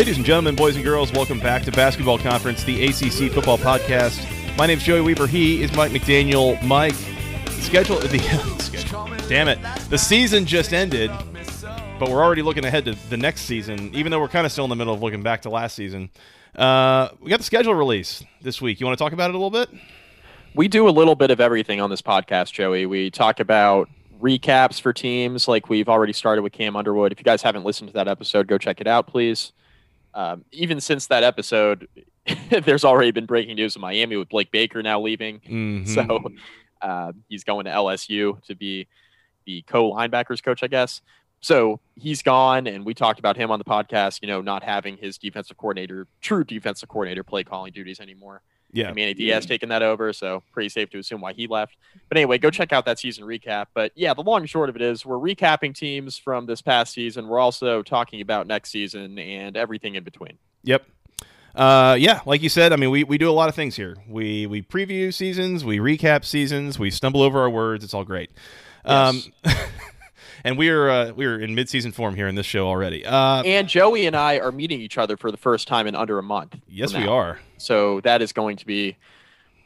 Ladies and gentlemen, boys and girls, welcome back to Basketball Conference, the ACC Football Podcast. My name is Joey Weaver. He is Mike McDaniel. Mike, schedule the schedule. Damn it, the season just ended, but we're already looking ahead to the next season. Even though we're kind of still in the middle of looking back to last season, uh, we got the schedule release this week. You want to talk about it a little bit? We do a little bit of everything on this podcast, Joey. We talk about recaps for teams, like we've already started with Cam Underwood. If you guys haven't listened to that episode, go check it out, please. Um, even since that episode, there's already been breaking news in Miami with Blake Baker now leaving. Mhm. So uh, he's going to LSU to be the co linebackers coach, I guess. So he's gone, and we talked about him on the podcast, you know, not having his defensive coordinator, true defensive coordinator, play calling duties anymore. Yeah, And Manny Diaz taking that over, so pretty safe to assume why he left. But anyway, go check out that season recap. But yeah, the long and short of it is we're recapping teams from this past season. We're also talking about next season and everything in between. Yep. Uh, yeah, like you said, I mean, we, we do a lot of things here. We we preview seasons, we recap seasons, we stumble over our words. It's all great. Um, and we are uh, we are in midseason form here in this show already. Uh, And Joey and I are meeting each other for the first time in under a month. yes, we are. So that is going to be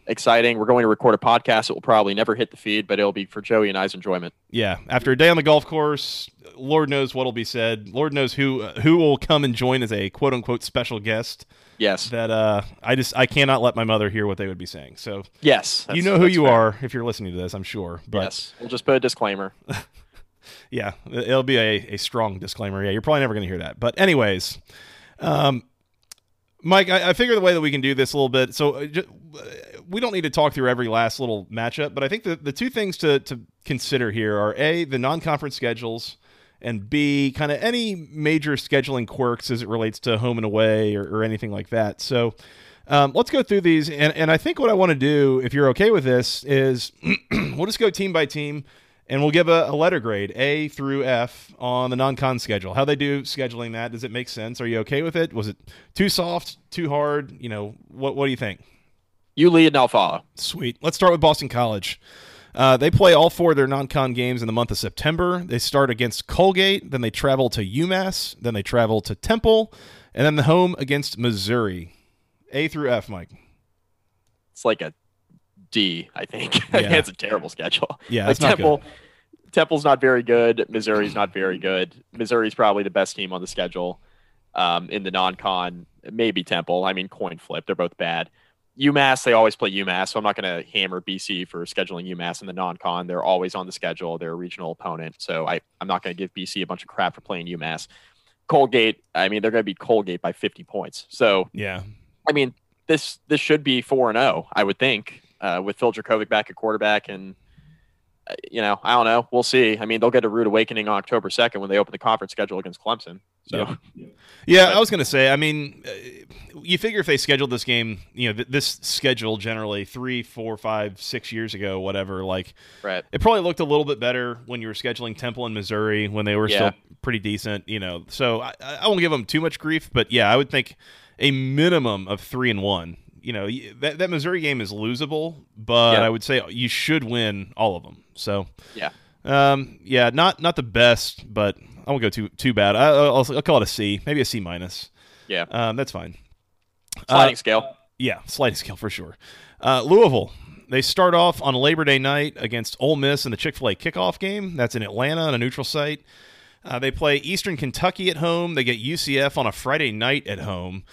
exciting. We're going to record a podcast. It will probably never hit the feed, but it'll be for Joey and I's enjoyment. Yeah, after a day on the golf course, Lord knows what'll be said. Lord knows who uh, who will come and join as a quote unquote special guest. Yes. That uh, I just I cannot let my mother hear what they would be saying. So yes. you know who you fair. are if you're listening to this. I'm sure. But yes. We'll just put a disclaimer. yeah, it'll be a, a strong disclaimer. Yeah, you're probably never going to hear that. But anyways, um, Mike, I, I figure the way that we can do this a little bit. So uh, ju- uh, we don't need to talk through every last little matchup, but I think the the two things to to consider here are a the non-conference schedules. And B, kind of any major scheduling quirks as it relates to home and away or, or anything like that. So, um, let's go through these. And, and I think what I want to do, if you're okay with this, is we'll just go team by team and we'll give a, a letter grade A through F on the non-con schedule. How they do scheduling that? Does it make sense? Are you okay with it? Was it too soft, too hard? You know, what what do you think? You lead and I'll follow. Sweet. Let's start with Boston College. Uh, they play all four of their non-con games in the month of September. They start against Colgate, then they travel to UMass, then they travel to Temple, and then the home against Missouri. A through F, Mike. It's like a D, I think. Yeah. it's a terrible schedule. Yeah, like it's not Temple, Temple's not very good. Missouri's not very good. Missouri's probably the best team on the schedule. Um, in the non-con, maybe Temple. I mean, coin flip. They're both bad. UMass, they always play UMass, so I'm not going to hammer BC for scheduling UMass in the non-con. They're always on the schedule. They're a regional opponent, so I, I'm not going to give BC a bunch of crap for playing UMass. Colgate, I mean, they're going to beat Colgate by 50 points. So Yeah. I mean, this this should be four and zero. I would think uh, with Phil Jurkovec back at quarterback, and uh, you know, I don't know. We'll see. I mean, they'll get a rude awakening on October second when they open the conference schedule against Clemson. So Yeah, But- I was going to say. I mean, uh, you figure if they scheduled this game, you know, th- this schedule generally three, four, five, six years ago, whatever. Like, right, it probably looked a little bit better when you were scheduling Temple and Missouri when they were Yeah. still pretty decent. You know, so I, I won't give them too much grief, but yeah, I would think a minimum of three and one. You know, that that Missouri game is losable, but Yeah. I would say you should win all of them. So yeah, um, yeah, not not the best, but I won't go too too bad. I, I'll, I'll call it a C, maybe a C minus. yeah. Um, that's fine. Sliding Uh, scale. yeah, sliding scale for sure. Uh, Louisville. They start off on Labor Day night against Ole Miss in the Chick Fil A kickoff game. That's in Atlanta on a neutral site. Uh, they play Eastern Kentucky at home. They get UCF on a Friday night at home,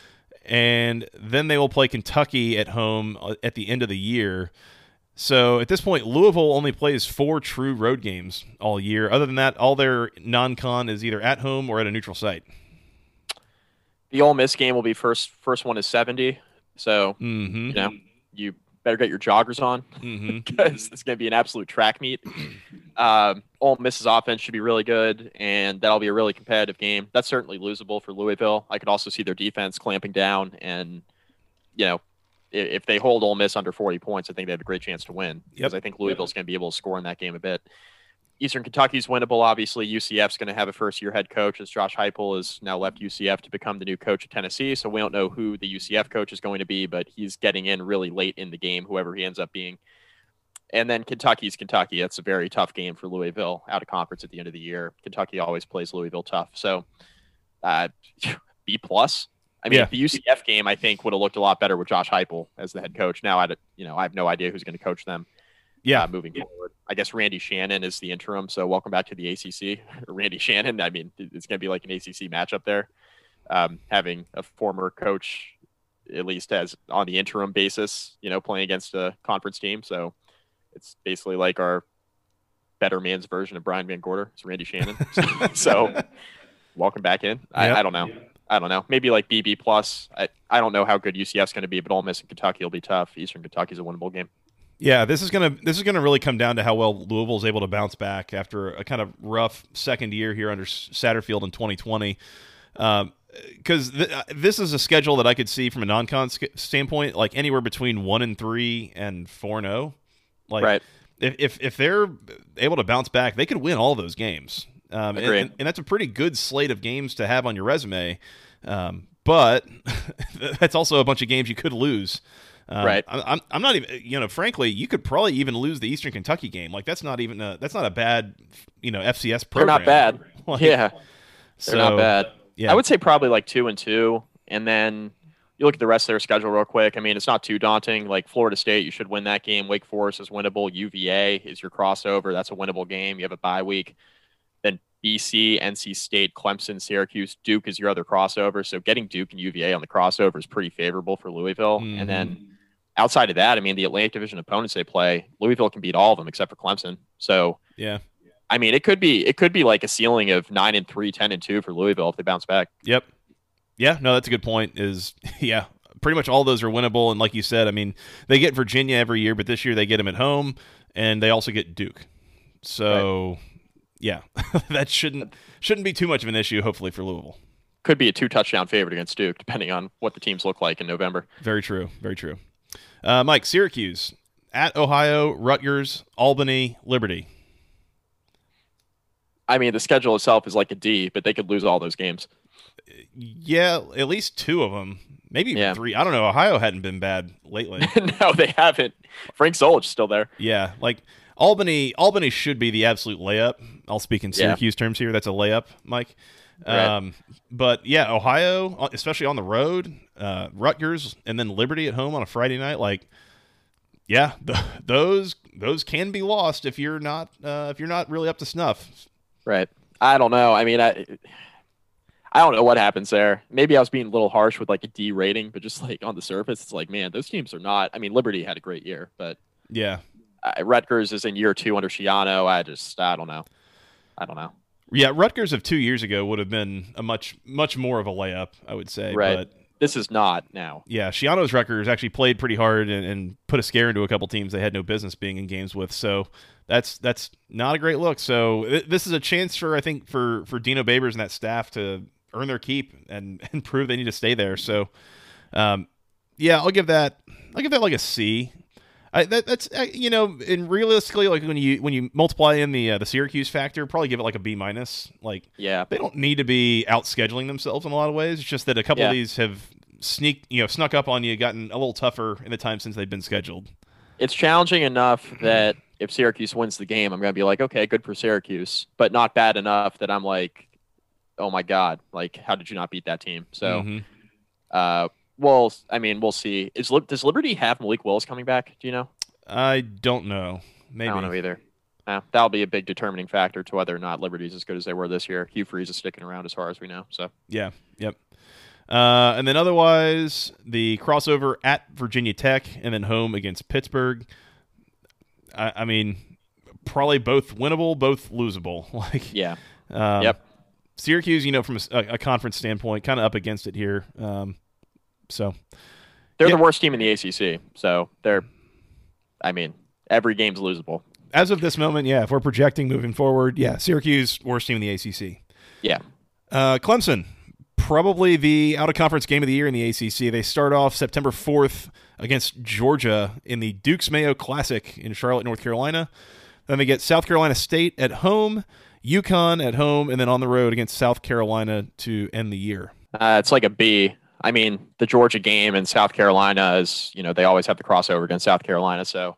and then they will play Kentucky at home uh, at the end of the year. So at this point, Louisville only plays four true road games all year. Other than that, all their non-con is either at home or at a neutral site. The Ole Miss game will be first. First one is seventy. So hmm you know, you better get your joggers on hmm because it's going to be an absolute track meet. Um, Ole Miss's offense should be really good, and that'll be a really competitive game. That's certainly losable for Louisville. I could also see their defense clamping down, and you know, if, if they hold Ole Miss under 40 points, I think they have a great chance to win because I think Louisville's going to be able to score in that game a bit. Eastern Kentucky's winnable. Obviously, UCF's going to have a first-year head coach as Josh Heupel has now left UCF to become the new coach of Tennessee. So we don't know who the UCF coach is going to be, but he's getting in really late in the game, whoever he ends up being. And then Kentucky's Kentucky. That's a very tough game for Louisville out of conference at the end of the year. Kentucky always plays Louisville tough. So uh, B plus. I mean, Yeah. the UCF game I think would have looked a lot better with Josh Heupel as the head coach. Now I, you know, I have no idea who's going to coach them Yeah. uh, moving forward. I guess Randy Shannon is the interim. So welcome back to the ACC. Randy Shannon. I mean, it's going to be like an ACC matchup there. Um, having a former coach, at least as on the interim basis, you know, playing against a conference team. So it's basically like our better man's version of Brian Van Gorder. It's Randy Shannon. so welcome back in. I, Yep. I don't know. I don't know. Maybe like BB plus. I, I don't know how good UCF's going to be, but Ole Miss and Kentucky will be tough. Eastern Kentucky's a winnable game. Yeah, this is gonna this is gonna really come down to how well Louisville is able to bounce back after a kind of rough second year here under Satterfield in 2020. Because th- uh, this is a schedule that I could see from a non-con sc- standpoint, like anywhere between one and three and four and zero. Like Right. if, if if they're able to bounce back, they could win all those games. Um, and, and, and that's a pretty good slate of games to have on your resume. Um, but that's also a bunch of games you could lose. Um, Right. I'm, I'm not even, you know, frankly, you could probably even lose the Eastern Kentucky game. Like that's not even a, that's not a bad, you know, FCS program. They're not bad. Like, yeah, they're so, not bad. Yeah. I would say probably like two and two, and then you look at the rest of their schedule real quick. I mean, it's not too daunting. Like Florida State, you should win that game. Wake Forest is winnable. UVA is your crossover. That's a winnable game. You have a bye week. Then BC, NC State, Clemson, Syracuse, Duke is your other crossover. So getting Duke and UVA on the crossover is pretty favorable for Louisville. Mhm. And then outside of that, I mean, the Atlantic Division opponents they play, Louisville can beat all of them except for Clemson. So Yeah. I mean, it could be it could be like a ceiling of nine and three, 10 and two for Louisville if they bounce back. Yep. Yeah. No, that's a good point. Is yeah, pretty much all those are winnable. And like you said, I mean, they get Virginia every year, but this year they get them at home, and they also get Duke. So yeah, that shouldn't shouldn't be too much of an issue. Hopefully for Louisville. Could be a two touchdown favorite against Duke, depending on what the teams look like in November. Very true. Very true. Uh, Mike, Syracuse at Ohio, Rutgers, Albany, Liberty. I mean, the schedule itself is like a D, but they could lose all those games. Yeah, at least two of them, maybe Yeah. three. I don't know. Ohio hadn't been bad lately. no, they haven't. Frank Solich still there. yeah, like Albany. Albany should be the absolute layup. I'll speak in Yeah. Syracuse terms here. That's a layup, Mike. Right. Um, but yeah, Ohio, uh, especially on the road, uh, Rutgers, and then Liberty at home on a Friday night. Like, yeah, th- those those can be lost if you're not uh, if you're not really up to snuff. Right. I don't know. I mean, I I don't know what happens there. Maybe I was being a little harsh with like a D rating, but just like on the surface, it's like, man, those teams are not. I mean, Liberty had a great year, but Yeah, uh, Rutgers is in year two under Schiano. I just, I don't know. I don't know. Yeah, Rutgers of two years ago would have been a much much more of a layup, I would say. Right. But This is not now. yeah, Schiano's Rutgers actually played pretty hard and, and put a scare into a couple teams they had no business being in games with. So that's that's not a great look. So th- this is a chance for I think for for Dino Babers and that staff to earn their keep and and prove they need to stay there. So um, yeah, I'll give that I'll give that like a C. I, that, that's uh, you know, and realistically, like when you when you multiply in the uh, the Syracuse factor, probably give it like a B minus. Like Yeah. they don't need to be out scheduling themselves in a lot of ways. It's just that a couple Yeah. of these have sneaked, you know, snuck up on you, gotten a little tougher in the time since they've been scheduled. It's challenging enough that if Syracuse wins the game, I'm going to be like, okay, good for Syracuse, but not bad enough that I'm like, oh my God, like, how did you not beat that team? So, Mhm. uh, well, I mean, we'll see. Is does Liberty have Malik Willis coming back? Do you know? I don't know. Maybe. I don't know either. Uh, that'll be a big determining factor to whether or not Liberty's as good as they were this year. Hugh Freeze is sticking around as far as we know. So Yeah. Yep. Uh, and then otherwise, the crossover at Virginia Tech and then home against Pittsburgh. I, I mean, probably both winnable, both losable. Like, yeah, um, Yep. Syracuse, you know, from a, a conference standpoint, kind of up against it here. Um, so they're Yeah. the worst team in the ACC. So they're I mean, every game's losable. As of this moment, yeah. If we're projecting moving forward, yeah, Syracuse worst team in the ACC. Yeah. Uh, Clemson, probably the out of conference game of the year in the ACC. They start off September 4th against Georgia in the Dukes Mayo Classic in Charlotte, North Carolina. Then they get South Carolina State at home, UConn at home, and then on the road against South Carolina to end the year. Uh, it's like a B. I mean, the Georgia game and South Carolina is, you know, they always have the crossover against South Carolina. So,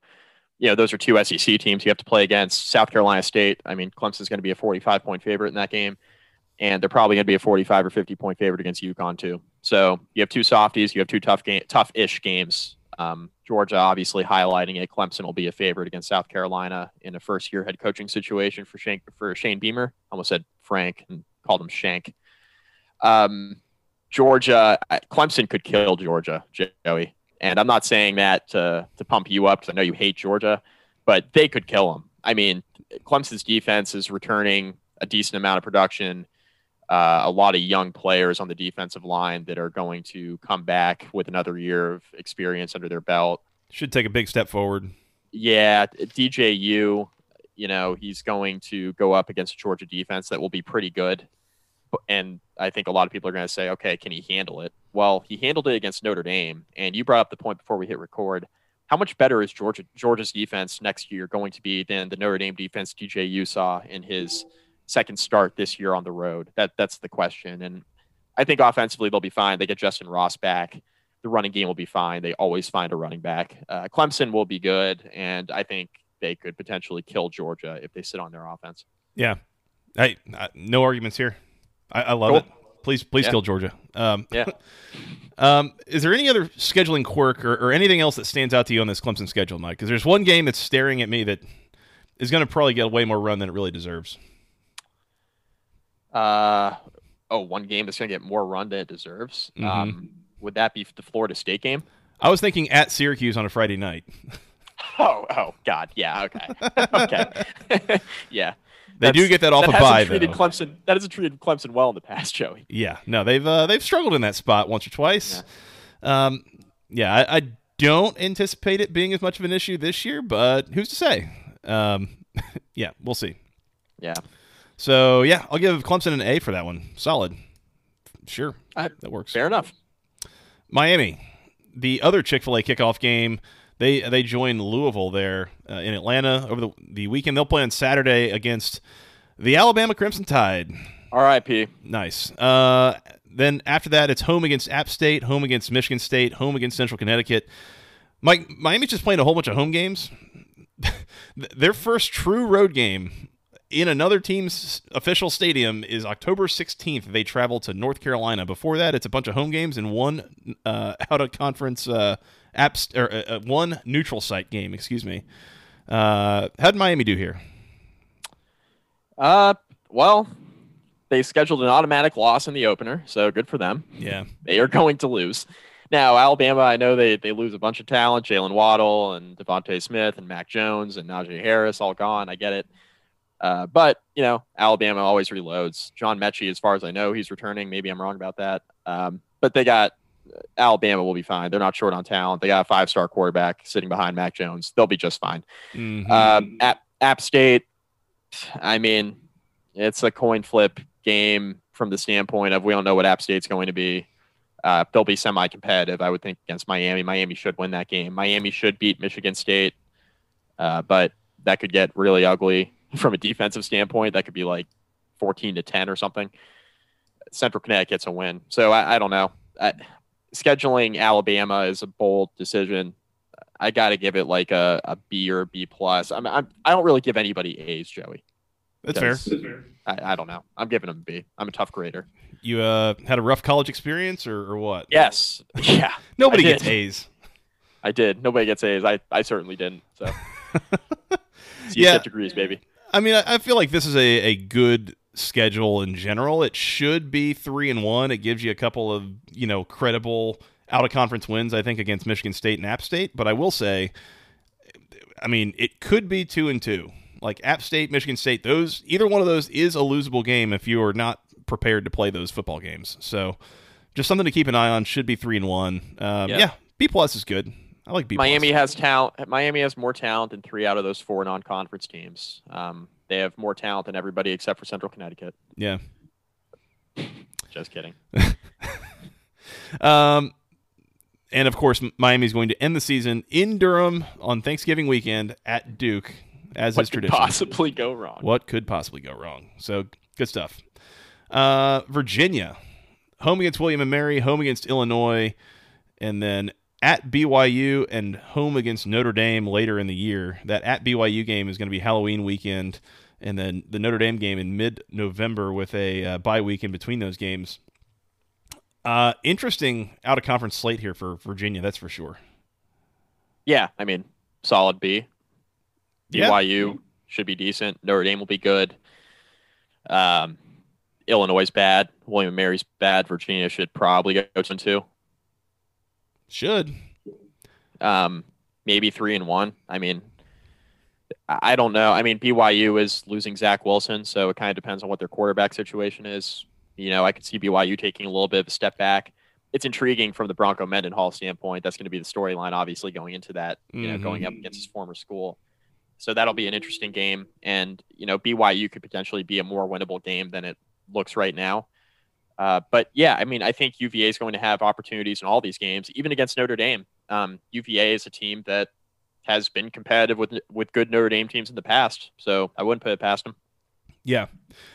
you know, those are two SEC teams you have to play against. South Carolina State, I mean, Clemson's going to be a 45 point favorite in that game and they're probably going to be a 45 or 50 point favorite against UConn too. So you have two softies, you have two tough game, tough-ish games. Um, Georgia obviously highlighting it. Clemson will be a favorite against South Carolina in a first-year head coaching situation for Shane for Shane Beamer. Almost said Frank and called him Shank. Um, Georgia, Clemson could kill Georgia, Joey. And I'm not saying that to, to pump you up because I know you hate Georgia, but they could kill them. I mean, Clemson's defense is returning a decent amount of production uh, a lot of young players on the defensive line that are going to come back with another year of experience under their belt. Should take a big step forward. Yeah, DJU, you know, he's going to go up against a Georgia defense that will be pretty good. And I think a lot of people are going to say, okay, can he handle it? Well, he handled it against Notre Dame. And you brought up the point before we hit record. How much better is Georgia Georgia's defense next year going to be than the Notre Dame defense DJU saw in his – second start this year on the road? That that's the question. And I think offensively they'll be fine. They get Justin Ross back. The running game will be fine. They always find a running back. Uh, Clemson will be good, and I think they could potentially kill Georgia if they sit on their offense. Yeah, no arguments here. I, I love cool. it. Please, please yeah. kill Georgia. Um, yeah. um, is there any other scheduling quirk or, or, anything else that stands out to you on this Clemson schedule, Mike? Because there's one game that's staring at me that is going to probably get way more run than it really deserves. Uh, oh, one game that's going to get more run than it deserves. Mm-hmm. Um, would that be the Florida State game? I was thinking at Syracuse on a Friday night. oh, oh, God, yeah, okay, okay, yeah. They do get that off that a bye, treated though. Clemson, that hasn't treated Clemson well in the past, Joey. Yeah, no, they've uh, they've struggled in that spot once or twice. Yeah, um, yeah I, I, don't anticipate it being as much of an issue this year, but who's to say? Um, yeah, we'll see. Yeah. So yeah, I'll give Clemson an A for that one. Solid. Sure, I, that works. Fair enough. Miami, the other Chick Fil A kickoff game. They they join Louisville there uh, in Atlanta over the the weekend. They'll play on Saturday against the Alabama Crimson Tide. R.I.P. Nice. Uh, then after that, it's home against App State, home against Michigan State, home against Central Connecticut. Mike, Miami's just playing a whole bunch of home games. Their first true road game in another team's official stadium is October 16th. They travel to North Carolina. Before that, it's a bunch of home games and one uh, out of conference uh, apps or uh, uh, one neutral site game. Excuse me. Uh, how did Miami do here? Uh, well, they scheduled an automatic loss in the opener, so good for them. Yeah, they are going to lose. Now, Alabama, I know they, they lose a bunch of talent. Jaylen Waddle and DeVonta Smith and Mac Jones and Najee Harris all gone. I get it. Uh, but you know, Alabama always reloads. John Metchie, as far as I know, he's returning. Maybe I'm wrong about that. Um, but they got Alabama will be fine. They're not short on talent. They got a five star quarterback sitting behind Mac Jones. They'll be just fine. Mm-hmm. Um, App, App State, I mean, it's a coin flip game from the standpoint of we don't know what App State's going to be. Uh, they'll be semi competitive, I would think, against Miami. Miami should win that game. Miami should beat Michigan State, uh, but that could get really ugly from a defensive standpoint, that could be like 14 to 10 or something. Central Connecticut's a win. So I, I don't know. I, scheduling Alabama is a bold decision. I got to give it like a, a B or a B plus. I'm, I'm I don't really give anybody A's, Joey. That's fair. I, I don't know. I'm giving them a B. I'm a tough grader. You uh, had a rough college experience or, or what? Yes. Yeah. Nobody gets A's. I did. Nobody gets A's. I, I certainly didn't. So. yeah. degrees, baby. I mean, I feel like this is a, a good schedule in general. It should be three and one. It gives you a couple of you know credible out of conference wins. I think against Michigan State and App State. But I will say, I mean, it could be two and two. Like App State, Michigan State, those either one of those is a losable game if you are not prepared to play those football games. So just something to keep an eye on. Should be three and one. Um, yeah. yeah, B plus is good. I like B. Miami has talent. Miami has more talent than three out of those four non-conference teams. Um, they have more talent than everybody except for Central Connecticut. Yeah. Just kidding. um, and of course, Miami's going to end the season in Durham on Thanksgiving weekend at Duke, as what is tradition. Could possibly go wrong? What could possibly go wrong? So good stuff. Uh, Virginia, home against William and Mary, home against Illinois, and then at BYU and home against Notre Dame later in the year. That at BYU game is going to be Halloween weekend, and then the Notre Dame game in mid-November with a uh, bye week in between those games. Uh, interesting out of conference slate here for Virginia, that's for sure. Yeah, I mean, solid B. BYU yeah. should be decent. Notre Dame will be good. Um, Illinois is bad. William Mary's bad. Virginia should probably go to two. Should. Um, maybe three and one. I mean, I don't know. I mean, BYU is losing Zach Wilson, so it kind of depends on what their quarterback situation is. You know, I could see BYU taking a little bit of a step back. It's intriguing from the Bronco Mendenhall standpoint. That's going to be the storyline, obviously, going into that. You know, mm-hmm. going up against his former school. So that'll be an interesting game. And you know, BYU could potentially be a more winnable game than it looks right now. Uh, but yeah, I mean, I think UVA is going to have opportunities in all these games, even against Notre Dame. Um, UVA is a team that has been competitive with with good Notre Dame teams in the past, so I wouldn't put it past them. Yeah,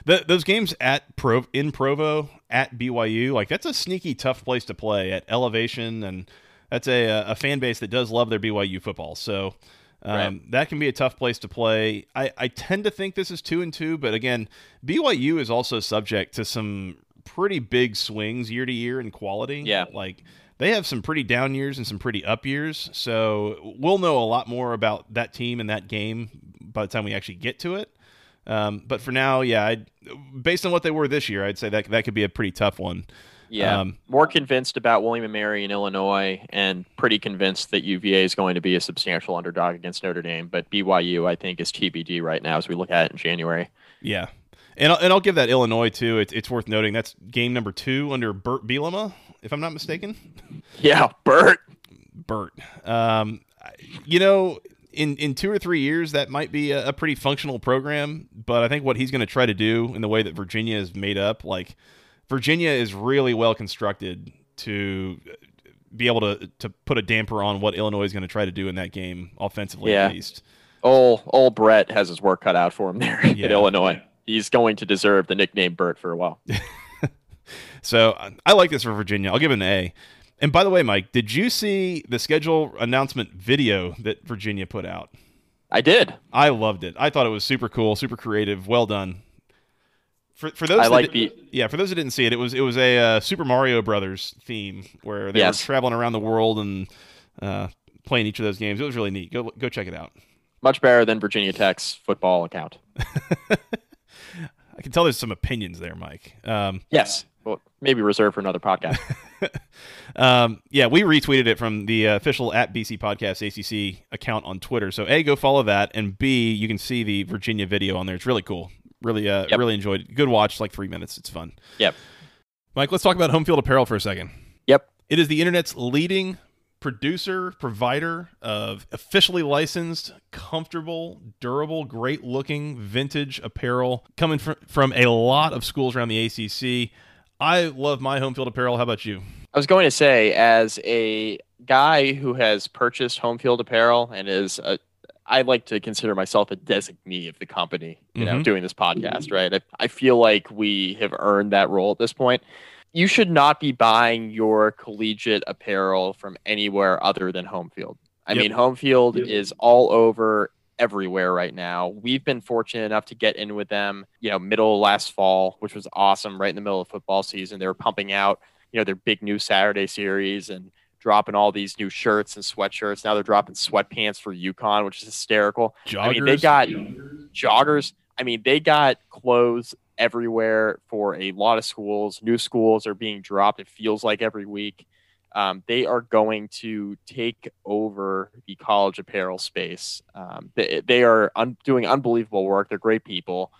the, those games at Pro in Provo at BYU, like that's a sneaky tough place to play at elevation, and that's a a fan base that does love their BYU football. So um, right. that can be a tough place to play. I I tend to think this is two and two, but again, BYU is also subject to some pretty big swings year to year in quality. Yeah, like they have some pretty down years and some pretty up years. So we'll know a lot more about that team and that game by the time we actually get to it. Um, but for now, yeah, I'd, based on what they were this year, I'd say that that could be a pretty tough one. Yeah, um, more convinced about William and Mary in Illinois, and pretty convinced that UVA is going to be a substantial underdog against Notre Dame. But BYU, I think, is TBD right now as we look at it in January. Yeah, and I'll, and I'll give that Illinois too. It's, it's worth noting that's game number two under Burt Bielema, if I'm not mistaken. Yeah, Burt. Burt. Um, you know, in in two or three years, that might be a, a pretty functional program. But I think what he's going to try to do in the way that Virginia is made up, like Virginia is really well constructed to be able to to put a damper on what Illinois is going to try to do in that game offensively yeah. at least. Old old Bret has his work cut out for him there yeah. at Illinois. He's going to deserve the nickname Burt for a while. so I like this for Virginia. I'll give it an A. And by the way, Mike, did you see the schedule announcement video that Virginia put out? I did. I loved it. I thought it was super cool, super creative. Well done. For, for those I like the yeah for those that didn't see it, it was it was a uh, Super Mario Brothers theme where they yes. were traveling around the world and uh, playing each of those games. It was really neat. Go go check it out. Much better than Virginia Tech's football account. I can tell there's some opinions there, Mike. Um, yes well, maybe reserved for another podcast. um, yeah, we retweeted it from the official at BC Podcast ACC account on Twitter. So a, go follow that, and b, you can see the Virginia video on there. It's really cool. Really, uh, yep. really enjoyed it. Good watch, like three minutes. It's fun. Yep. Mike, let's talk about home field apparel for a second. Yep. It is the internet's leading producer, provider of officially licensed, comfortable, durable, great looking vintage apparel coming from, from a lot of schools around the ACC. I love my home field apparel. How about you? I was going to say, as a guy who has purchased home field apparel and is a, I like to consider myself a designee of the company, you mm-hmm. know, doing this podcast, right? I, I feel like we have earned that role at this point. You should not be buying your collegiate apparel from anywhere other than home field. I yep. mean, home field yep. is all over everywhere right now. We've been fortunate enough to get in with them, you know, middle last fall, which was awesome, right in the middle of football season. They were pumping out, you know, their big new Saturday series and dropping all these new shirts and sweatshirts. Now they're dropping sweatpants for UConn, which is hysterical. Joggers. I mean, they got joggers. I mean, they got clothes everywhere for a lot of schools. New schools are being dropped. It feels like every week um, they are going to take over the college apparel space. Um, they, they, are un- doing unbelievable work. They're great people.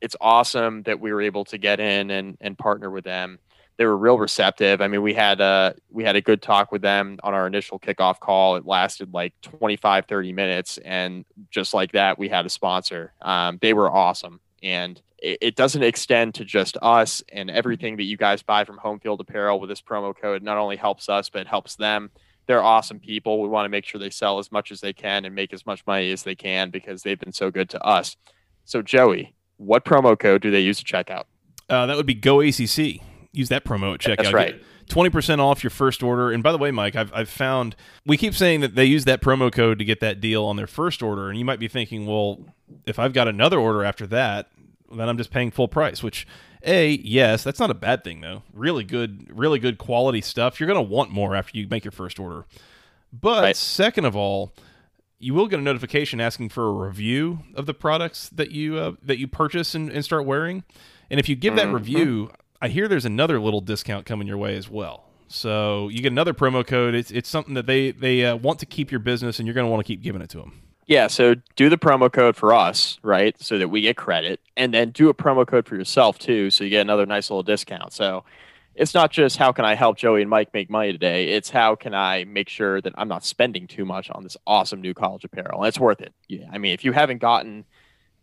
It's awesome that we were able to get in and, and partner with them. they were real receptive. I mean, we had a we had a good talk with them on our initial kickoff call. It lasted like 25, 30 minutes, and just like that, we had a sponsor. Um, they were awesome, and it, it doesn't extend to just us. And everything that you guys buy from Home Field Apparel with this promo code not only helps us, but helps them. They're awesome people. We want to make sure they sell as much as they can and make as much money as they can because they've been so good to us. So, Joey, what promo code do they use to check out? Uh, that would be Go ACC use that promo at checkout. That's right. Twenty percent off your first order. And by the way, Mike, I've, I've found we keep saying that they use that promo code to get that deal on their first order, and you might be thinking, well, if I've got another order after that, then I'm just paying full price. Which, a yes, that's not a bad thing though. Really good, really good quality stuff. You're gonna want more after you make your first order. But right. second of all, you will get a notification asking for a review of the products that you uh, that you purchase and, and start wearing. And if you give that mm-hmm. review, I hear there's another little discount coming your way as well. So you get another promo code. It's it's something that they they uh, want to keep your business, and you're going to want to keep giving it to them. Yeah. So do the promo code for us, right, so that we get credit, and then do a promo code for yourself too, so you get another nice little discount. So it's not just how can I help Joey and Mike make money today. It's how can I make sure that I'm not spending too much on this awesome new college apparel, and it's worth it. Yeah. I mean, if you haven't gotten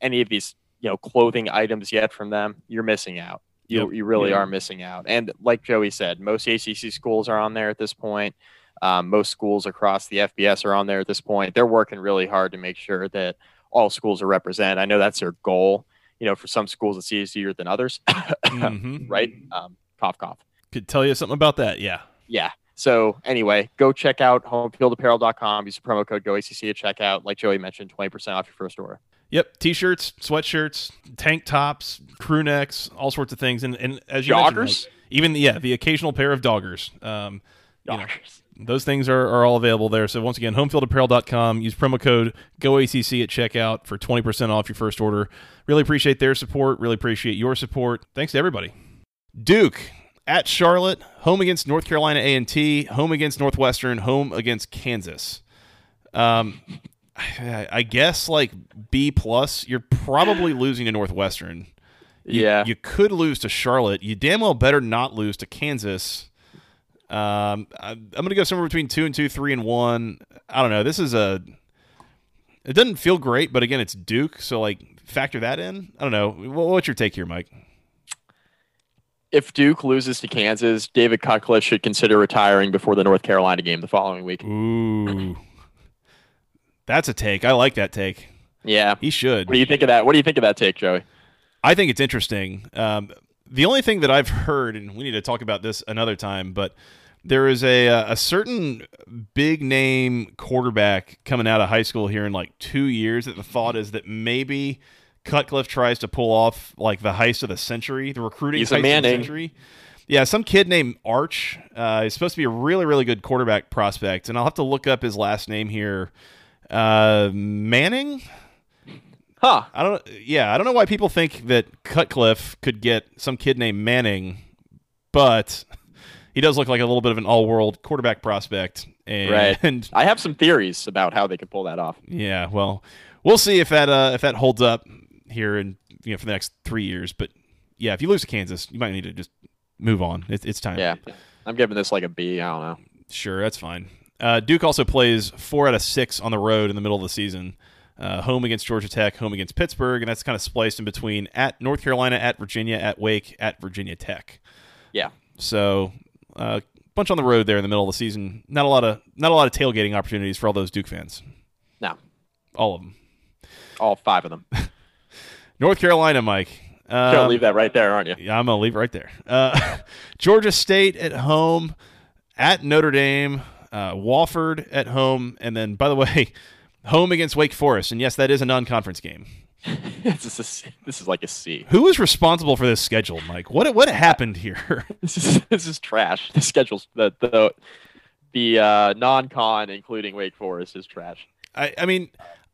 any of these you know clothing items yet from them, you're missing out you yep. you really are missing out. And like Joey said, most ACC schools are on there at this point. Um, most schools across the FBS are on there at this point. They're working really hard to make sure that all schools are represented. I know that's their goal. You know, for some schools it's easier than others, mm-hmm. right? Um, cough, cough. Could tell you something about that. Yeah. Yeah. So anyway, go check out homefieldapparel.com. Use the promo code GoACC at checkout. Like Joey mentioned, 20% off your first order. Yep, t-shirts, sweatshirts, tank tops, crew necks, all sorts of things, and and as you doggers, like, even yeah, the occasional pair of doggers. Um, doggers. You know, those things are, are all available there. So once again, homefieldapparel.com. Use promo code GoACC at checkout for twenty percent off your first order. Really appreciate their support. Really appreciate your support. Thanks to everybody. Duke at Charlotte, home against North Carolina A and T, home against Northwestern, home against Kansas. Um, I guess like B plus, you're probably losing to Northwestern. You, yeah, you could lose to Charlotte. You damn well better not lose to Kansas. Um, I'm going to go somewhere between two and two, three and one. I don't know. This is a. It doesn't feel great, but again, it's Duke, so like factor that in. I don't know. What's your take here, Mike? If Duke loses to Kansas, David Cutcliffe should consider retiring before the North Carolina game the following week. Ooh. That's a take. I like that take. Yeah, he should. What do you think of that? What do you think of that take, Joey? I think it's interesting. Um, the only thing that I've heard, and we need to talk about this another time, but there is a a certain big name quarterback coming out of high school here in like two years. That the thought is that maybe Cutcliffe tries to pull off like the heist of the century, the recruiting He's heist of the century. Yeah, some kid named Arch. Uh, he's supposed to be a really, really good quarterback prospect, and I'll have to look up his last name here uh, Manning. Huh. I don't. Yeah, I don't know why people think that Cutcliffe could get some kid named Manning, but he does look like a little bit of an all-world quarterback prospect. And, right. And I have some theories about how they could pull that off. Yeah. Well, we'll see if that uh, if that holds up here in you know for the next three years. But yeah, if you lose to Kansas, you might need to just move on. It, it's time. Yeah. I'm giving this like a B. I don't know. Sure, that's fine. Uh, Duke also plays four out of six on the road in the middle of the season. Uh, home against Georgia Tech, home against Pittsburgh, and that's kind of spliced in between at North Carolina, at Virginia, at Wake, at Virginia Tech. Yeah. So a uh, bunch on the road there in the middle of the season. Not a lot of not a lot of tailgating opportunities for all those Duke fans. No. All of them. All five of them. North Carolina, Mike. Um, You'll leave that right there, aren't you? Yeah, I'm gonna leave it right there. Uh, Georgia State at home, at Notre Dame, uh, Wofford at home, and then by the way, home against Wake Forest. And yes, that is a non-conference game. this, is this is like a C. Who is responsible for this schedule, Mike? What what happened here? this is this is trash. The schedule's the the the uh, non-con, including Wake Forest, is trash. I, I mean,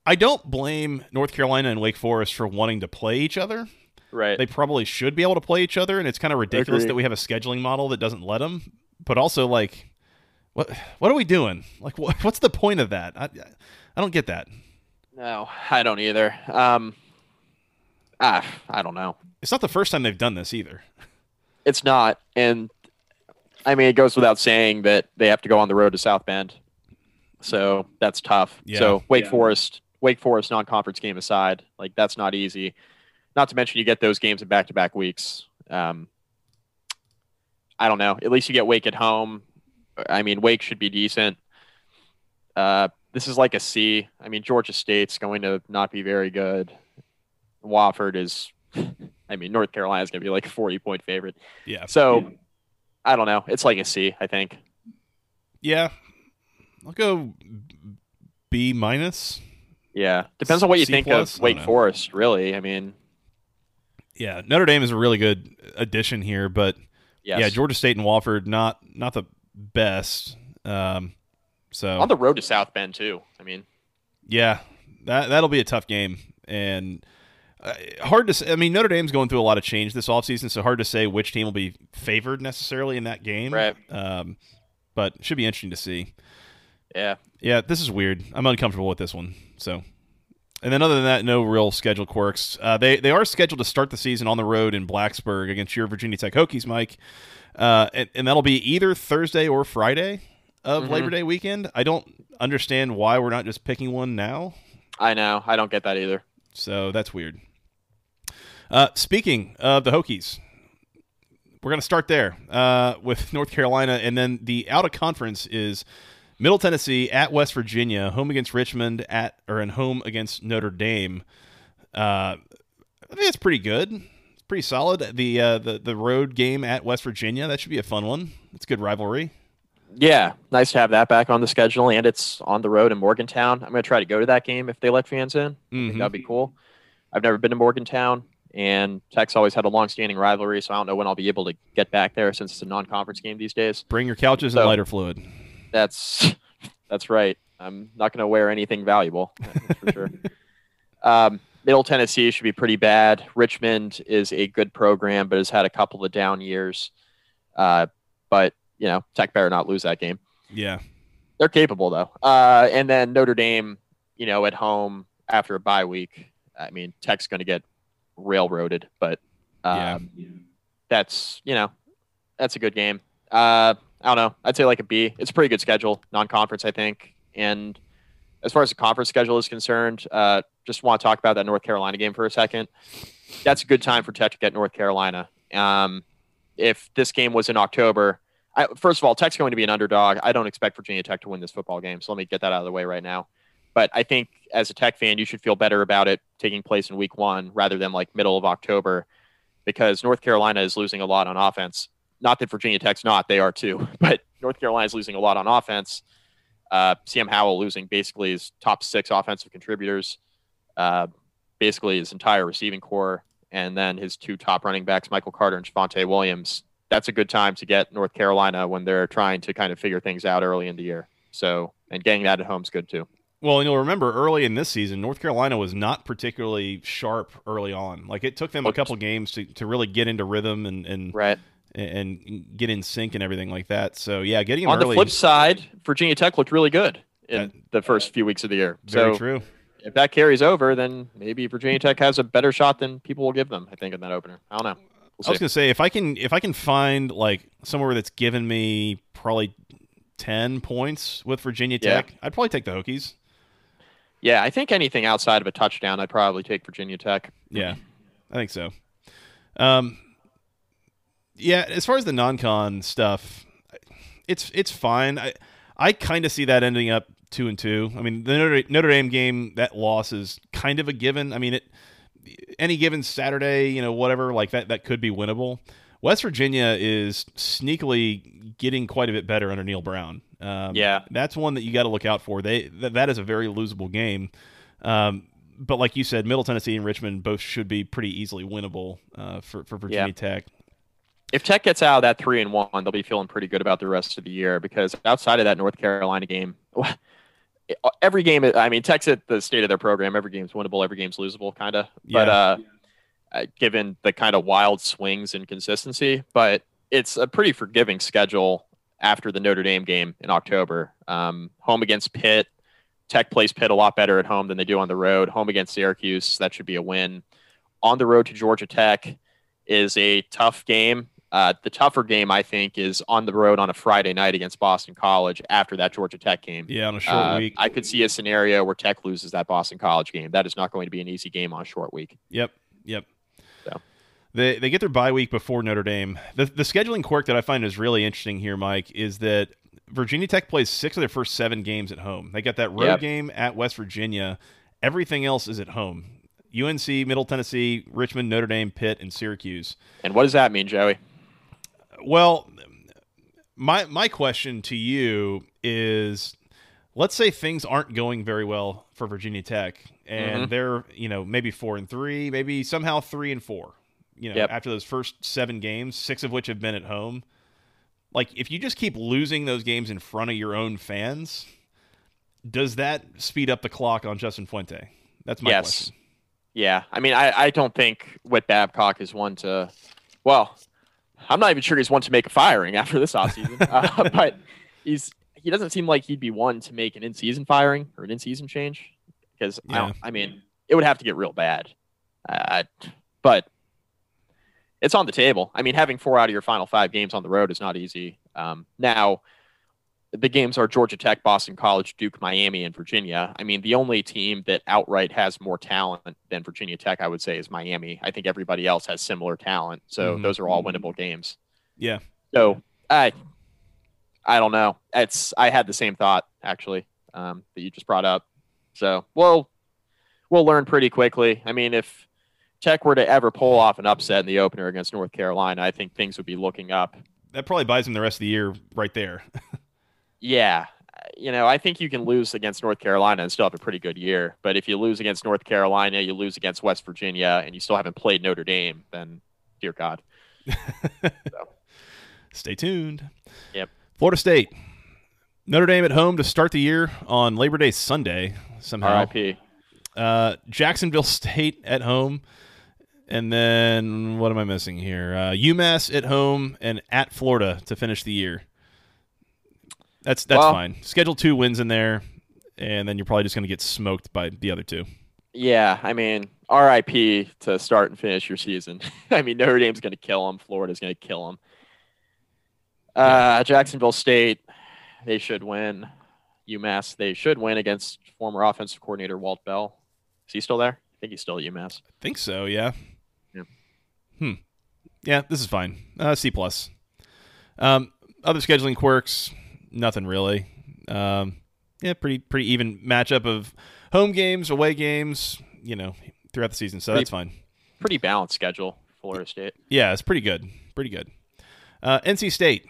I don't blame North Carolina and Wake Forest for wanting to play each other. Right. They probably should be able to play each other, and it's kind of ridiculous that we have a scheduling model that doesn't let them. But also, like, what what are we doing? Like what, what's the point of that? I I don't get that. No, I don't either. Um ah, I don't know. It's not the first time they've done this either. It's not. And I mean, it goes without saying that they have to go on the road to South Bend, so that's tough. Yeah. So Wake Yeah. Forest, Wake Forest non-conference game aside, like that's not easy. Not to mention you get those games in back-to-back weeks. Um, I don't know. At least you get Wake at home. I mean, Wake should be decent. Uh, this is like a C. I mean, Georgia State's going to not be very good. Wofford is, I mean, North Carolina's going to be like a 40 point favorite. Yeah. So I don't know. It's like a C, I think. Yeah. I'll go B minus. Yeah. Depends on what you C think plus? Of Wake. Forest, really. I mean, Yeah, Notre Dame is a really good addition here, but yes. yeah, Georgia State and Wofford not not the best. Um, so on the road to South Bend, too. I mean, yeah, that that'll be a tough game and uh, hard to say. I mean, Notre Dame's going through a lot of change this offseason, so hard to say which team will be favored necessarily in that game. Right. Um, but should be interesting to see. yeah. Yeah, this is weird. I'm uncomfortable with this one. So, and then other than that, no real schedule quirks. Uh, they they are scheduled to start the season on the road in Blacksburg against your Virginia Tech Hokies, Mike, uh, and, and that'll be either Thursday or Friday of Mhm. Labor Day weekend. I don't understand why we're not just picking one now. I know. I don't get that either. So that's weird. Uh, speaking of the Hokies, we're going to start there uh, with North Carolina, and then the out of conference is Middle Tennessee at West Virginia, home against Richmond at or in home against Notre Dame. Uh, I think it's pretty good. It's pretty solid. The uh, the the road game at West Virginia that should be a fun one. It's a good rivalry. Yeah. Nice to have that back on the schedule, and it's on the road in Morgantown. I'm going to try to go to that game if they let fans in. Mhm. think that'd be cool. I've never been to Morgantown, and Tech's always had a long-standing rivalry, so I don't know when I'll be able to get back there since it's a non-conference game these days. Bring your couches and lighter fluid. That's that's right. I'm not going to wear anything valuable for sure. Um, Middle Tennessee should be pretty bad. Richmond is a good program, but has had a couple of down years. Uh, but you know, Tech better not lose that game. Yeah. They're capable though. Uh, and then Notre Dame, you know, at home after a bye week. I mean, Tech's going to get railroaded, but um, that's you know, that's a good game. Uh, I don't know. I'd say like a B. It's a pretty good schedule, non-conference, I think. And as far as the conference schedule is concerned, uh, just want to talk about that North Carolina game for a second. That's a good time for Tech to get North Carolina. Um, if this game was in October, I, first of all, Tech's going to be an underdog. I don't expect Virginia Tech to win this football game, so let me get that out of the way right now. But I think as a Tech fan, you should feel better about it taking place in Week One rather than like middle of October, because North Carolina is losing a lot on offense. Not that Virginia Tech's not; they are too. But North Carolina is losing a lot on offense. Uh, Sam Howell losing basically his top six offensive contributors, uh, basically his entire receiving corps, and then his two top running backs, Michael Carter and Javonte Williams. That's a good time to get North Carolina when they're trying to kind of figure things out early in the year. So, and getting that at home is good too. Well, and you'll remember early in this season, North Carolina was not particularly sharp early on. Like it took them a couple games to, to really get into rhythm and and, Right. and get in sync and everything like that. So yeah, getting them On the flip side, Virginia Tech looked really good in That- the first few weeks of the year. very so true. if that carries over, then maybe Virginia Tech has a better shot than people will give them. I think in that opener. I don't know. We'll I was see. gonna say if I can if I can find like somewhere that's given me probably ten points with Virginia Yeah. Tech, I'd probably take the Hokies. Yeah, I think anything outside of a touchdown, I'd probably take Virginia Tech. Yeah, I think so. Um, yeah, as far as the non-con stuff, it's it's fine. I I kind of see that ending up two and two. I mean, the Notre, Notre Dame game that loss is kind of a given. I mean, it any given Saturday, you know, whatever like that that could be winnable. West Virginia is sneakily getting quite a bit better under Neal Brown. Um, Yeah. that's one that you got to look out for. They that, that is a very losable game. Um, but like you said, Middle Tennessee and Richmond both should be pretty easily winnable uh, for for Virginia Yeah. Tech. If Tech gets out of that three and one, they'll be feeling pretty good about the rest of the year because outside of that North Carolina game, every game. I mean, Tech's at the state of their program. Every game's winnable. Every game's losable, kind of. But Yeah. uh, uh, given the kind of wild swings and consistency, but it's a pretty forgiving schedule after the Notre Dame game in October. Um, home against Pitt. Tech plays Pitt a lot better at home than they do on the road. Home against Syracuse, that should be a win. On the road to Georgia Tech is a tough game. Uh, the tougher game, I think, is on the road on a Friday night against Boston College after that Georgia Tech game. Yeah, on a short Uh, week. I could see a scenario where Tech loses that Boston College game. That is not going to be an easy game on a short week. Yep. Yep. So. They they get their bye week before Notre Dame. The the scheduling quirk that I find is really interesting here, Mike, is that Virginia Tech plays six of their first seven games at home. They got that road Yep. game at West Virginia. Everything else is at home. UNC, Middle Tennessee, Richmond, Notre Dame, Pitt, and Syracuse. And what does that mean, Joey? Well, my my question to you is let's say things aren't going very well for Virginia Tech and Mhm. they're, you know, maybe 4 and 3, maybe somehow 3 and 4. You know, Yep. after those first 7 games, 6 of which have been at home. Like if you just keep losing those games in front of your own fans, does that speed up the clock on Justin Fuente? That's my yes. question. Yeah. I mean, I, I don't think Whit Babcock is one to, well, I'm not even sure he's one to make a firing after this offseason. uh, but he's he doesn't seem like he'd be one to make an in-season firing or an in-season change because I, Yeah. don't, I mean, it would have to get real bad. Uh, but it's on the table. I mean, having four out of your final five games on the road is not easy. Um, now, the games are Georgia Tech, Boston College, Duke, Miami, and Virginia. I mean, the only team that outright has more talent than Virginia Tech, I would say, is Miami. I think everybody else has similar talent, so Mhm. those are all winnable games. Yeah. So I, I don't know. It's I had the same thought actually um, that you just brought up. So we'll we'll learn pretty quickly. I mean, if Tech were to ever pull off an upset in the opener against North Carolina, I think things would be looking up. That probably buys them the rest of the year right there. Yeah, you know, I think you can lose against North Carolina and still have a pretty good year. But if you lose against North Carolina, you lose against West Virginia, and you still haven't played Notre Dame, then dear God. Stay tuned. Yep. Florida State. Notre Dame at home to start the year on Labor Day Sunday somehow. R.I.P. Uh, Jacksonville State at home. And then what am I missing here? Uh, UMass at home and at Florida to finish the year. That's that's Well- fine. Schedule two wins in there, and then you're probably just going to get smoked by the other two. Yeah, I mean, RIP to start and finish your season. I mean, Notre Dame's going to kill them. Florida's going to kill them. Uh, Jacksonville State, they should win. UMass, they should win against former offensive coordinator Walt Bell. Is he still there? I think he's still at UMass. I think so. Yeah. Yeah. Hmm. Yeah, this is fine. Uh, C plus. Um, other scheduling quirks, nothing really. Um, yeah, pretty pretty even matchup of home games, away games. You know, throughout the season, so Pretty- that's fine. Pretty balanced schedule, Florida State. Yeah, it's pretty good. Pretty good. Uh, NC State,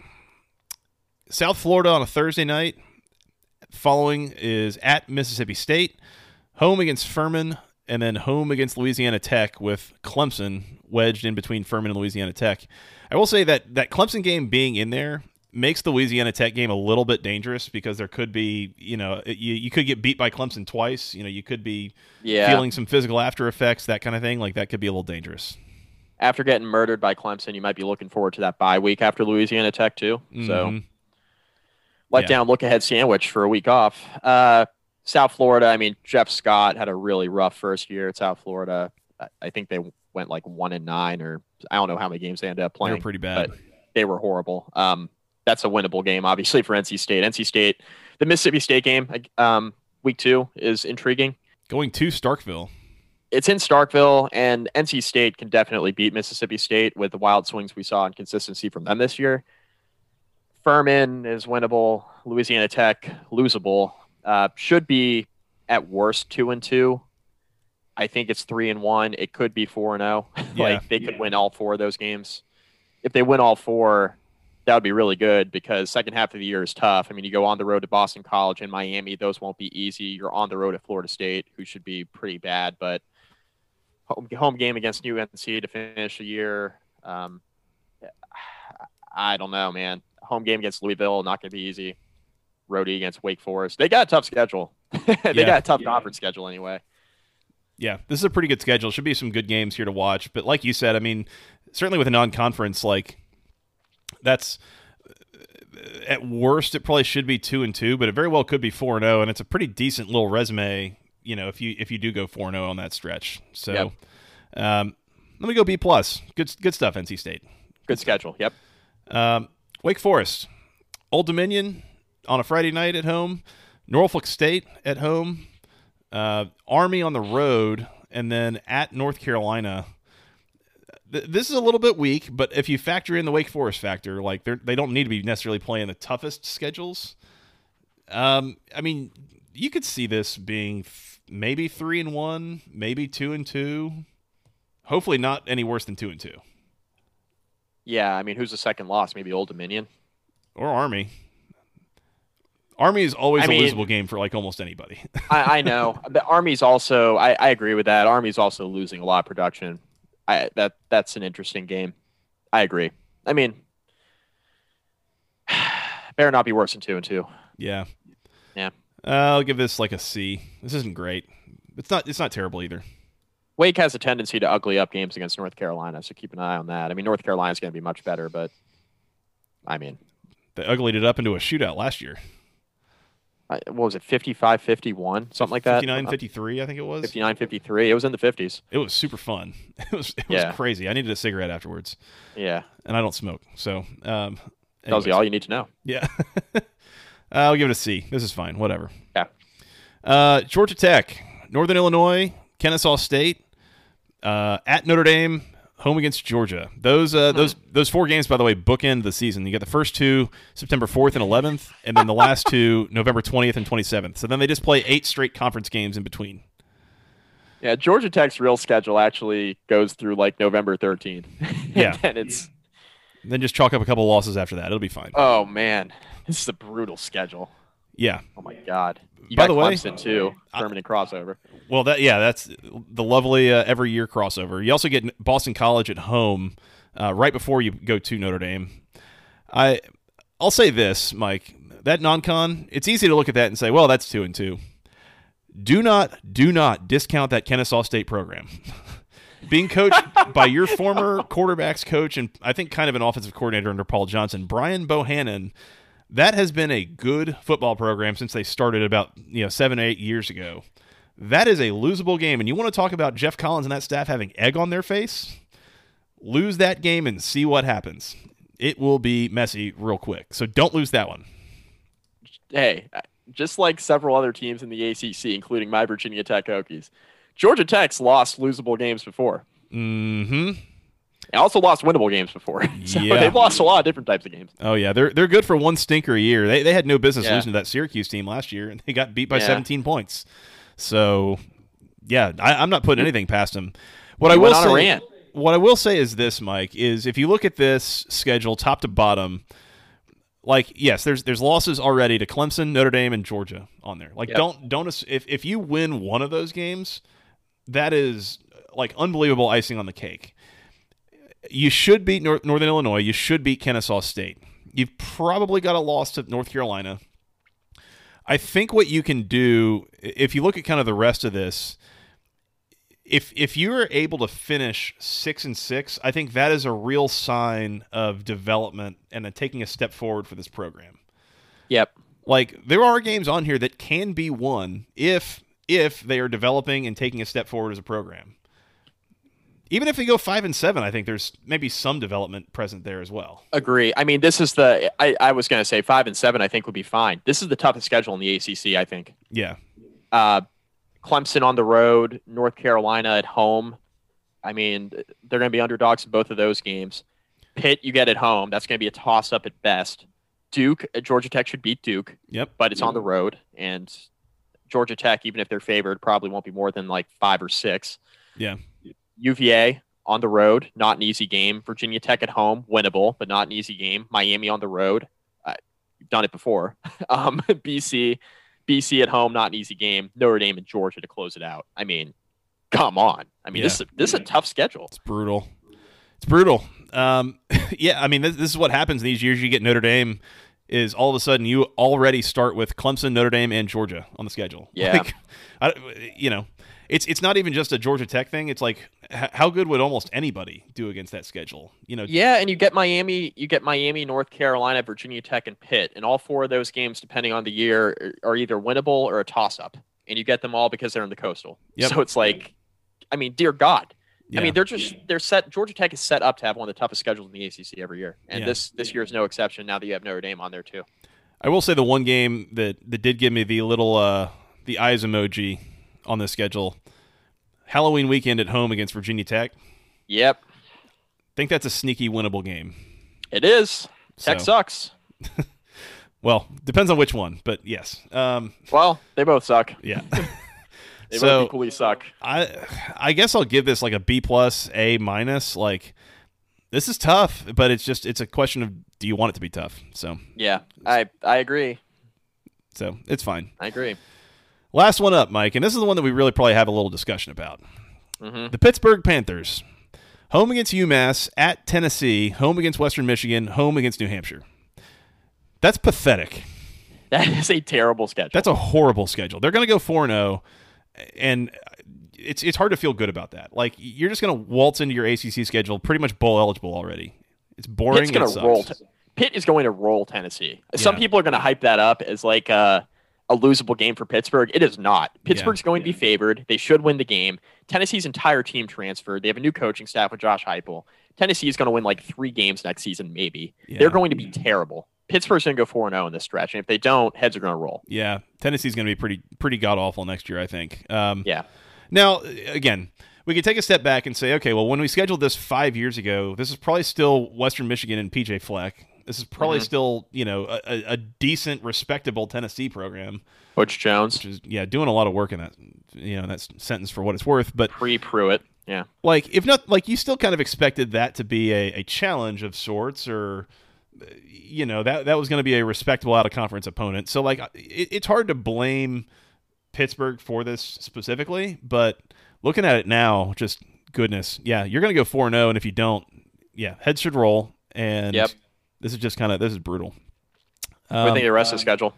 South Florida on a Thursday night. Following is at Mississippi State, home against Furman, and then home against Louisiana Tech with Clemson wedged in between Furman and Louisiana Tech. I will say that that Clemson game being in there makes the Louisiana Tech game a little bit dangerous because there could be, you know, you, you could get beat by Clemson twice. You know, you could be Yeah. feeling some physical after effects, that kind of thing. Like that could be a little dangerous. After getting murdered by Clemson, you might be looking forward to that bye week after Louisiana Tech, too. So. Mhm. let Yeah. down look ahead sandwich for a week off. Uh, South Florida, I mean, Jeff Scott had a really rough first year at South Florida. I- think they went like one and nine, or I don't know how many games they ended up they playing. were pretty bad. but they were horrible. Um, that's a winnable game, obviously, for NC State. NC State, the Mississippi State game, um, week two is intriguing. Going to Starkville. It's in Starkville, and NC State can definitely beat Mississippi State with the wild swings we saw and consistency from them this year. Furman is winnable. Louisiana Tech losable. Uh, should be at worst two and two. I think it's three and one. It could be four and zero. Yeah. like they could win all four of those games. If they win all four, that would be really good because second half of the year is tough. I mean, you go on the road to Boston College and Miami; those won't be easy. You're on the road at Florida State, who should be pretty bad, but home, home game against UNC to finish the year. Um, I don't know, man. Home game against Louisville not going to be easy. Roadie against Wake Forest. They got a tough schedule. they Yeah. got a tough conference schedule anyway. Yeah, this is a pretty good schedule. Should be some good games here to watch. But like you said, I mean, certainly with a non-conference, like that's at worst it probably should be two and two, but it very well could be four and zero, and it's a pretty decent little resume. You know, if you if you do go four and zero on that stretch. So, Yep. um, let me go B plus. Good good stuff, NC State. Good schedule. Yep. Um, Wake Forest, Old Dominion on a Friday night at home, Norfolk State at home, uh, Army on the road, and then at North Carolina. Th- This is a little bit weak, but if you factor in the Wake Forest factor, like they they don't need to be necessarily playing the toughest schedules. Um, I mean, you could see this being th- maybe three and one, maybe two and two. Hopefully, not any worse than two and two Yeah. I mean, who's the second loss? Maybe Old Dominion. or Army. Army is always I a mean- losable game for like almost anybody. I, I know. The Army's also. I, I agree with that. Army's also losing a lot of production. I that that's an interesting game. I agree. I mean, better not be worse than two and two. yeah. Yeah. Uh, I'll give this like a C. This isn't great. It's not. It's not terrible either. Wake has a tendency to ugly up games against North Carolina, so keep an eye on that. I mean, North Carolina's going to be much better, but I mean, They uglied it up into a shootout last year. I- what was it, 55 51, something like that? 59 Uh, 53, I think it was. 59 53. It was in the 50s. It was super fun. It was. It was Yeah. crazy. I needed a cigarette afterwards, Yeah. and I don't smoke, so um. Tells you all you need to know. Yeah. I'll give it a C. This is fine. Whatever. Yeah. Uh, Georgia Tech, Northern Illinois, Kennesaw State, uh, at Notre Dame, home against Georgia. Those uh, those those four games, by the way, bookend the season. You get the first two September 4th and 11th, and then the last two November 20th and 27th. So then they just play eight straight conference games in between. Yeah, Georgia Tech's real schedule actually goes through like November 13th. Yeah. and it's, Then just chalk up a couple losses after that. It'll be fine. oh man, this is a brutal schedule. Yeah. Oh my God. You By the way- Clemson too, permanent crossover. Well, that yeah, that's the lovely uh, every year crossover. You also get Boston College at home uh, right before you go to Notre Dame. I I'll say this, Mike. That non-con, it's easy to look at that and say, well, that's two and two. Do not do not discount that Kennesaw State program. Being coached by your former quarterbacks coach and I think kind of an offensive coordinator under Paul Johnson, Brian Bohannon, that has been a good football program since they started about you know seven eight years ago. That is a losable game, and you want to talk about Geoff Collins and that staff having egg on their face? Lose that game and see what happens. It will be messy real quick. So don't lose that one. Hey, just like several other teams in the ACC, including my Virginia Tech Hokies, Georgia Tech's lost losable games before. Mm-hmm. And also lost winnable games before. so Yeah. they've lost a lot of different types of games. Oh yeah, they're they're good for one stinker a year. They they had no business Yeah. losing to that Syracuse team last year, and they got beat by Yeah. 17 points. So yeah, I, I'm not putting anything past them. What I will went on a say, what I will say is this, Mike, is if you look at this schedule top to bottom, like yes, there's there's losses already to Clemson, Notre Dame, and Georgia on there. Like Yep. don't don't if if you win one of those games, that is like unbelievable icing on the cake. You should beat Nor- Northern Illinois. You should beat Kennesaw State. You've probably got a loss to North Carolina. I think what you can do, if you look at kind of the rest of this, if if you are able to finish six and six, I think that is a real sign of development and a taking a step forward for this program. Yep. Like there are games on here that can be won if if they are developing and taking a step forward as a program. Even if they go five and seven, I think there's maybe some development present there as well. Agree. I mean, this is the. I, I was going to say five and seven. I think would be fine. This is the toughest schedule in the ACC. I think. Yeah, Uh, Clemson on the road, North Carolina at home. I mean, they're going to be underdogs in both of those games. Pitt, you get at home. That's going to be a toss up at best. Duke, uh, Georgia Tech should beat Duke, yep, but it's on the road, and Georgia Tech, even if they're favored, probably won't be more than like five or six. yeah, UVA on the road, not an easy game. Virginia Tech at home, winnable, but not an easy game. Miami on the road, uh, you've done it before. um, BC, BC at home, not an easy game. Notre Dame and Georgia to close it out. I mean, come on. I mean, this is this is a tough schedule. it's brutal. It's brutal. Um, yeah, I mean this, this is what happens in these years. You get Notre Dame. Is all of a sudden you already start with Clemson, Notre Dame, and Georgia on the schedule. Yeah. Like, I, you know, it's it's not even just a Georgia Tech thing. It's like h- how good would almost anybody do against that schedule? You know, Yeah, and you get Miami, you get Miami, North Carolina, Virginia Tech, and Pitt, and all four of those games, depending on the year, are either winnable or a toss-up, and you get them all because they're in the coastal. Yep. So it's like, I mean, dear God, I mean, they're just they're set. Georgia Tech is set up to have one of the toughest schedules in the ACC every year, and Yeah. this this year is no exception. Now that you have Notre Dame on there too. I will say the one game that that did give me the little uh the eyes emoji on the schedule. Halloween weekend at home against Virginia Tech. Yep, think that's a sneaky winnable game. it is. Tech So- sucks. Well, depends on which one, but yes. Um, Well, they both suck. yeah. They So- both equally suck. I I guess I'll give this like a B plus, A minus. Like this is tough, but it's just it's a question of do you want it to be tough? So Yeah, I I agree. so it's fine. I agree. Last one up, Mike, and this is the one that we really probably have a little discussion about. Mhm. The Pittsburgh Panthers, home against UMass, at Tennessee, home against Western Michigan, home against New Hampshire. That's pathetic. That is a terrible schedule. That's a horrible schedule. They're going to go 4 0 and it's it's hard to feel good about that. Like you're just going to waltz into your ACC schedule pretty much bowl eligible already. It's boring. Pitt's going to roll. T- Pitt is going to roll Tennessee. Some Yeah. people are going to hype that up as like a, a losable game for Pittsburgh. It is not. Pittsburgh's going to be favored. They should win the game. Tennessee's entire team transferred. They have a new coaching staff with Josh Heupel. Tennessee is going to win like three games next season, maybe. Yeah. They're going to be terrible. Pittsburgh's going to go 4 0 in this stretch. And if they don't, heads are going to roll. Yeah, Tennessee's going to be pretty pretty god awful next year, I think. Um, Yeah. Now, again, we could take a step back and say, okay, well, when we scheduled this five years ago, this is probably still Western Michigan and PJ Fleck. This is probably Mhm. still, you know, a, a- decent, respectable Tennessee program, Butch Jones, which is yeah, doing a lot of work in that, you know, that sentence for what it's worth. But pre Pruitt. Yeah. like, if not, like you still kind of expected that to be a, a challenge of sorts, or you know, that that was going to be a respectable out of conference opponent. So like, it, it's hard to blame Pittsburgh for this specifically, but looking at it now, just goodness, yeah, you're going to go four zero, and if you don't, yeah, heads should roll. And Yep. This is just kind of this is brutal. What do you Um, think of the rest of the schedule?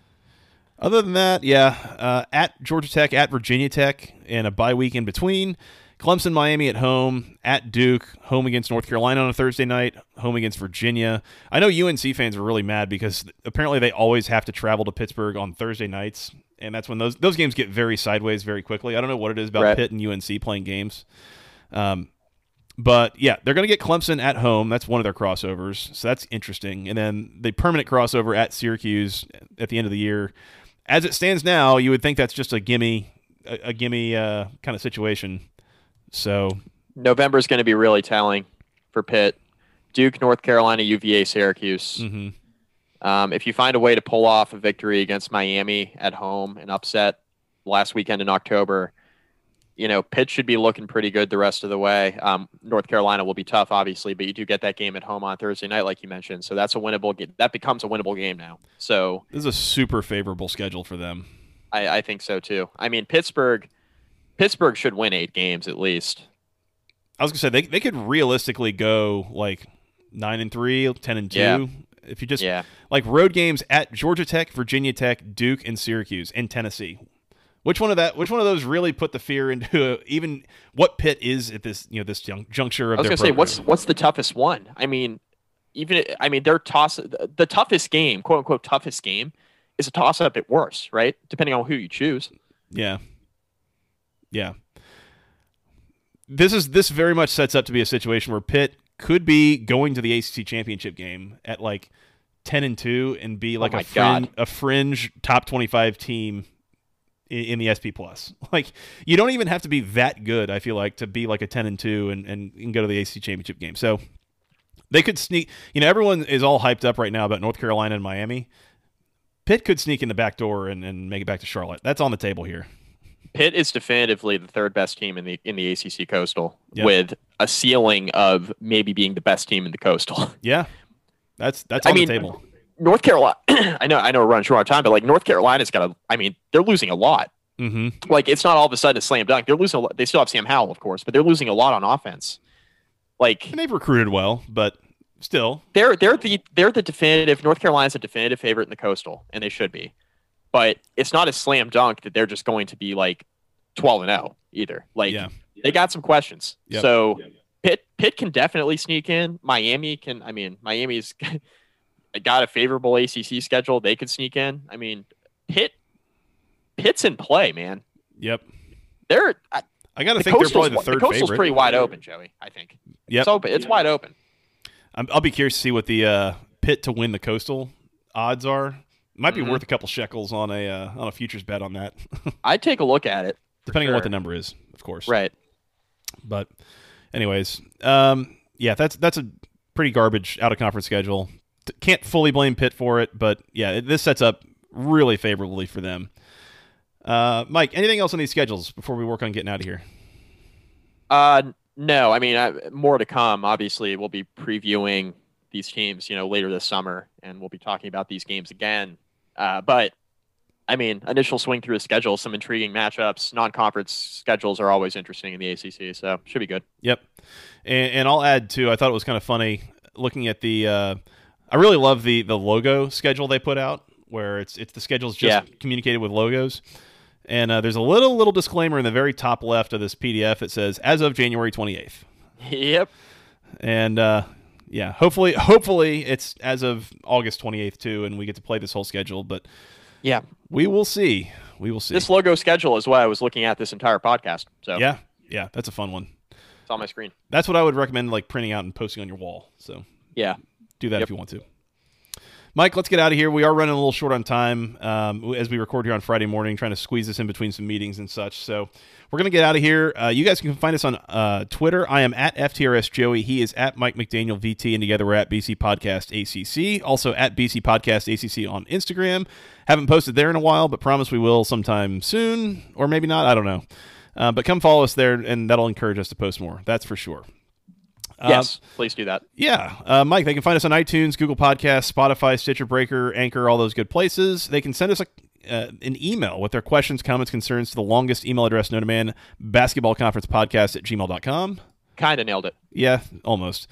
other than that, yeah, uh, at Georgia Tech, at Virginia Tech, and a bye week in between. Clemson, Miami at home, at Duke, home against North Carolina on a Thursday night, home against Virginia. I know UNC fans are really mad because apparently they always have to travel to Pittsburgh on Thursday nights, and that's when those those games get very sideways very quickly. I don't know what it is about Right. Pitt and UNC playing games. Um, but yeah, they're going to get Clemson at home. That's one of their crossovers, so that's interesting. And then the permanent crossover at Syracuse at the end of the year. As it stands now, you would think that's just a gimme, a, a gimme uh, kind of situation. So November is going to be really telling for Pitt. Duke, North Carolina, UVA, Syracuse. mhm. Um, if you find a way to pull off a victory against Miami at home and upset last weekend in October, you know, Pitt should be looking pretty good the rest of the way. Um, North Carolina will be tough, obviously, but you do get that game at home on Thursday night, like you mentioned. So that's a winnable game. That becomes a winnable game now. So this is a super favorable schedule for them. I, I think so too. I mean, Pittsburgh, Pittsburgh should win eight games at least. I was gonna say they they could realistically go like nine and three, 10 and two. Yeah. If you just Yeah. like road games at Georgia Tech, Virginia Tech, Duke, and Syracuse, and Tennessee. Which one of that? Which one of those really put the fear into uh, even what Pitt is at this you know this jun- juncture of I was gonna say, what's what's the toughest one? I mean, even I mean, their toss the the toughest game, quote unquote, toughest game, is a toss up at worst, right? Depending on who you choose. Yeah. Yeah. This is this very much sets up to be a situation where Pitt could be going to the ACC championship game at like ten and two and be oh like Oh a fringe, God. a fringe top twenty five team in, the SP plus. Like you don't even have to be that good. I feel like to be like a ten and two and and, and go to the ACC championship game. So they could sneak. You know, everyone is all hyped up right now about North Carolina and Miami. Pitt could sneak in the back door and, and make it back to Charlotte. That's on the table here. Pitt is definitively the third best team in the in the ACC Coastal, Yep. with a ceiling of maybe being the best team in the Coastal. Yeah, that's that's I on mean- the table. North Carolina, I know, I know, we're running short on time, but like North Carolina's got a. I mean, they're losing a lot. hmm Like it's not all of a sudden a slam dunk. They're losing. A lot. They still have Sam Howell, of course, but they're losing a lot on offense. Like And they've recruited well, but still, they're they're the they're the definitive North Carolina's a definitive favorite in the coastal, and they should be. But it's not a slam dunk that they're just going to be like twelve and zero either. Like yeah, they got some questions. Yep. So Pitt Pitt can definitely sneak in. Miami can. I mean, Miami's got a favorable ACC schedule. They could sneak in. I mean, Pitt Pitt's in play, man. yep. They're I, I got to The think they're coastal's, probably the the third coastal's favorite. pretty wide open, Joey. I think. Yep. It's open. It's wide open. I'm, I'll be curious to see what the uh, Pitt to win the coastal odds are. Might be Mhm. worth a couple shekels on a uh, on a futures bet on that, I'd take a look at it. for depending on what the number is, of course. Right. But, anyways, um, yeah, that's that's a pretty garbage out of conference schedule. Can't fully blame Pitt for it, but yeah, this sets up really favorably for them. Uh, Mike, anything else on these schedules before we work on getting out of here? Uh, no. I mean, uh, more to come. Obviously, we'll be previewing these teams, you know, later this summer, and we'll be talking about these games again. Uh, but I mean, initial swing through the schedule, some intriguing matchups. Non-conference schedules are always interesting in the ACC, so should be good. Yep. And, and I'll add too. I thought it was kind of funny looking at the. I really love the the logo schedule they put out, where it's it's the schedule's just Yeah. communicated with logos. And uh, there's a little little disclaimer in the very top left of this PDF. It says as of January 28th. Yep. And uh, yeah, hopefully hopefully it's as of August 28th too, and we get to play this whole schedule. But Yeah. we will see. We will see. This logo schedule is what I was looking at this entire podcast. So yeah, yeah, that's a fun one. it's on my screen. That's what I would recommend, like printing out and posting on your wall. So Yeah. Do that Yep. if you want to. Mike, let's get out of here. We are running a little short on time um, as we record here on Friday morning, trying to squeeze this in between some meetings and such. So we're going to get out of here. Uh, you guys can find us on uh, Twitter. I am at FTRS Joey. He is at Mike McDaniel VT, and together we're at BC Podcast ACC. Also at BC Podcast ACC on Instagram. Haven't posted there in a while, but promise we will sometime soon, or maybe not. I don't know. Uh, but come follow us there, and that'll encourage us to post more. That's for sure. Uh, Yes. Please do that. yeah, uh, Mike, they can find us on iTunes, Google Podcasts, Spotify, Stitcher Breaker, Anchor, all those good places. They can send us a, uh, an email with their questions, comments, concerns to the longest email address known to man, basketballconferencepodcast at gmail.com. Kind of nailed it. Yeah, almost.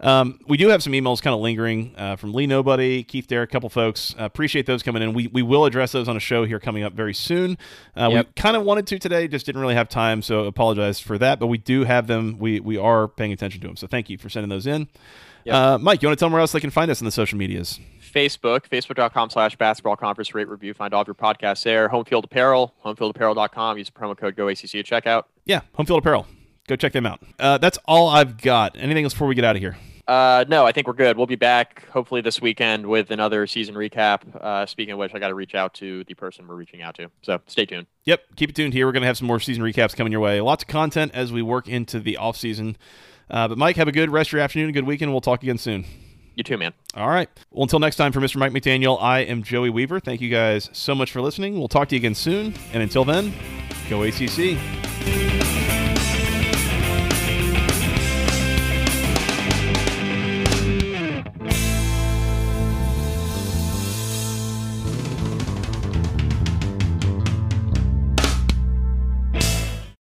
Um, we do have some emails kind of lingering uh, from Lee Nobody, Keith Derrick, a couple folks. Uh, appreciate those coming in. We, we will address those on a show here coming up very soon. Uh, Yep. We kind of wanted to today, just didn't really have time, so apologize for that. But we do have them. We we are paying attention to them. So thank you for sending those in. Yep. Uh, Mike, you want to tell them where else they can find us on the social medias? Facebook, facebook.com slash basketball conference rate review. Find all of your podcasts there. Homefield Apparel, homefieldapparel.com. Use the promo code GoACC at checkout. Yeah, Homefield Apparel. Go check them out. Uh, that's all I've got. Anything else before we get out of here? Uh, no, I think we're good. We'll be back hopefully this weekend with another season recap. Uh, speaking of which, I got to reach out to the person we're reaching out to. So stay tuned. Yep, keep it tuned here. We're going to have some more season recaps coming your way. Lots of content as we work into the off season. Uh, but Mike, have a good rest of your afternoon, a good weekend. We'll talk again soon. You too, man. All right. Well, until next time, for Mr. Mike McDaniel, I am Joey Weaver. Thank you guys so much for listening. We'll talk to you again soon. And until then, go ACC.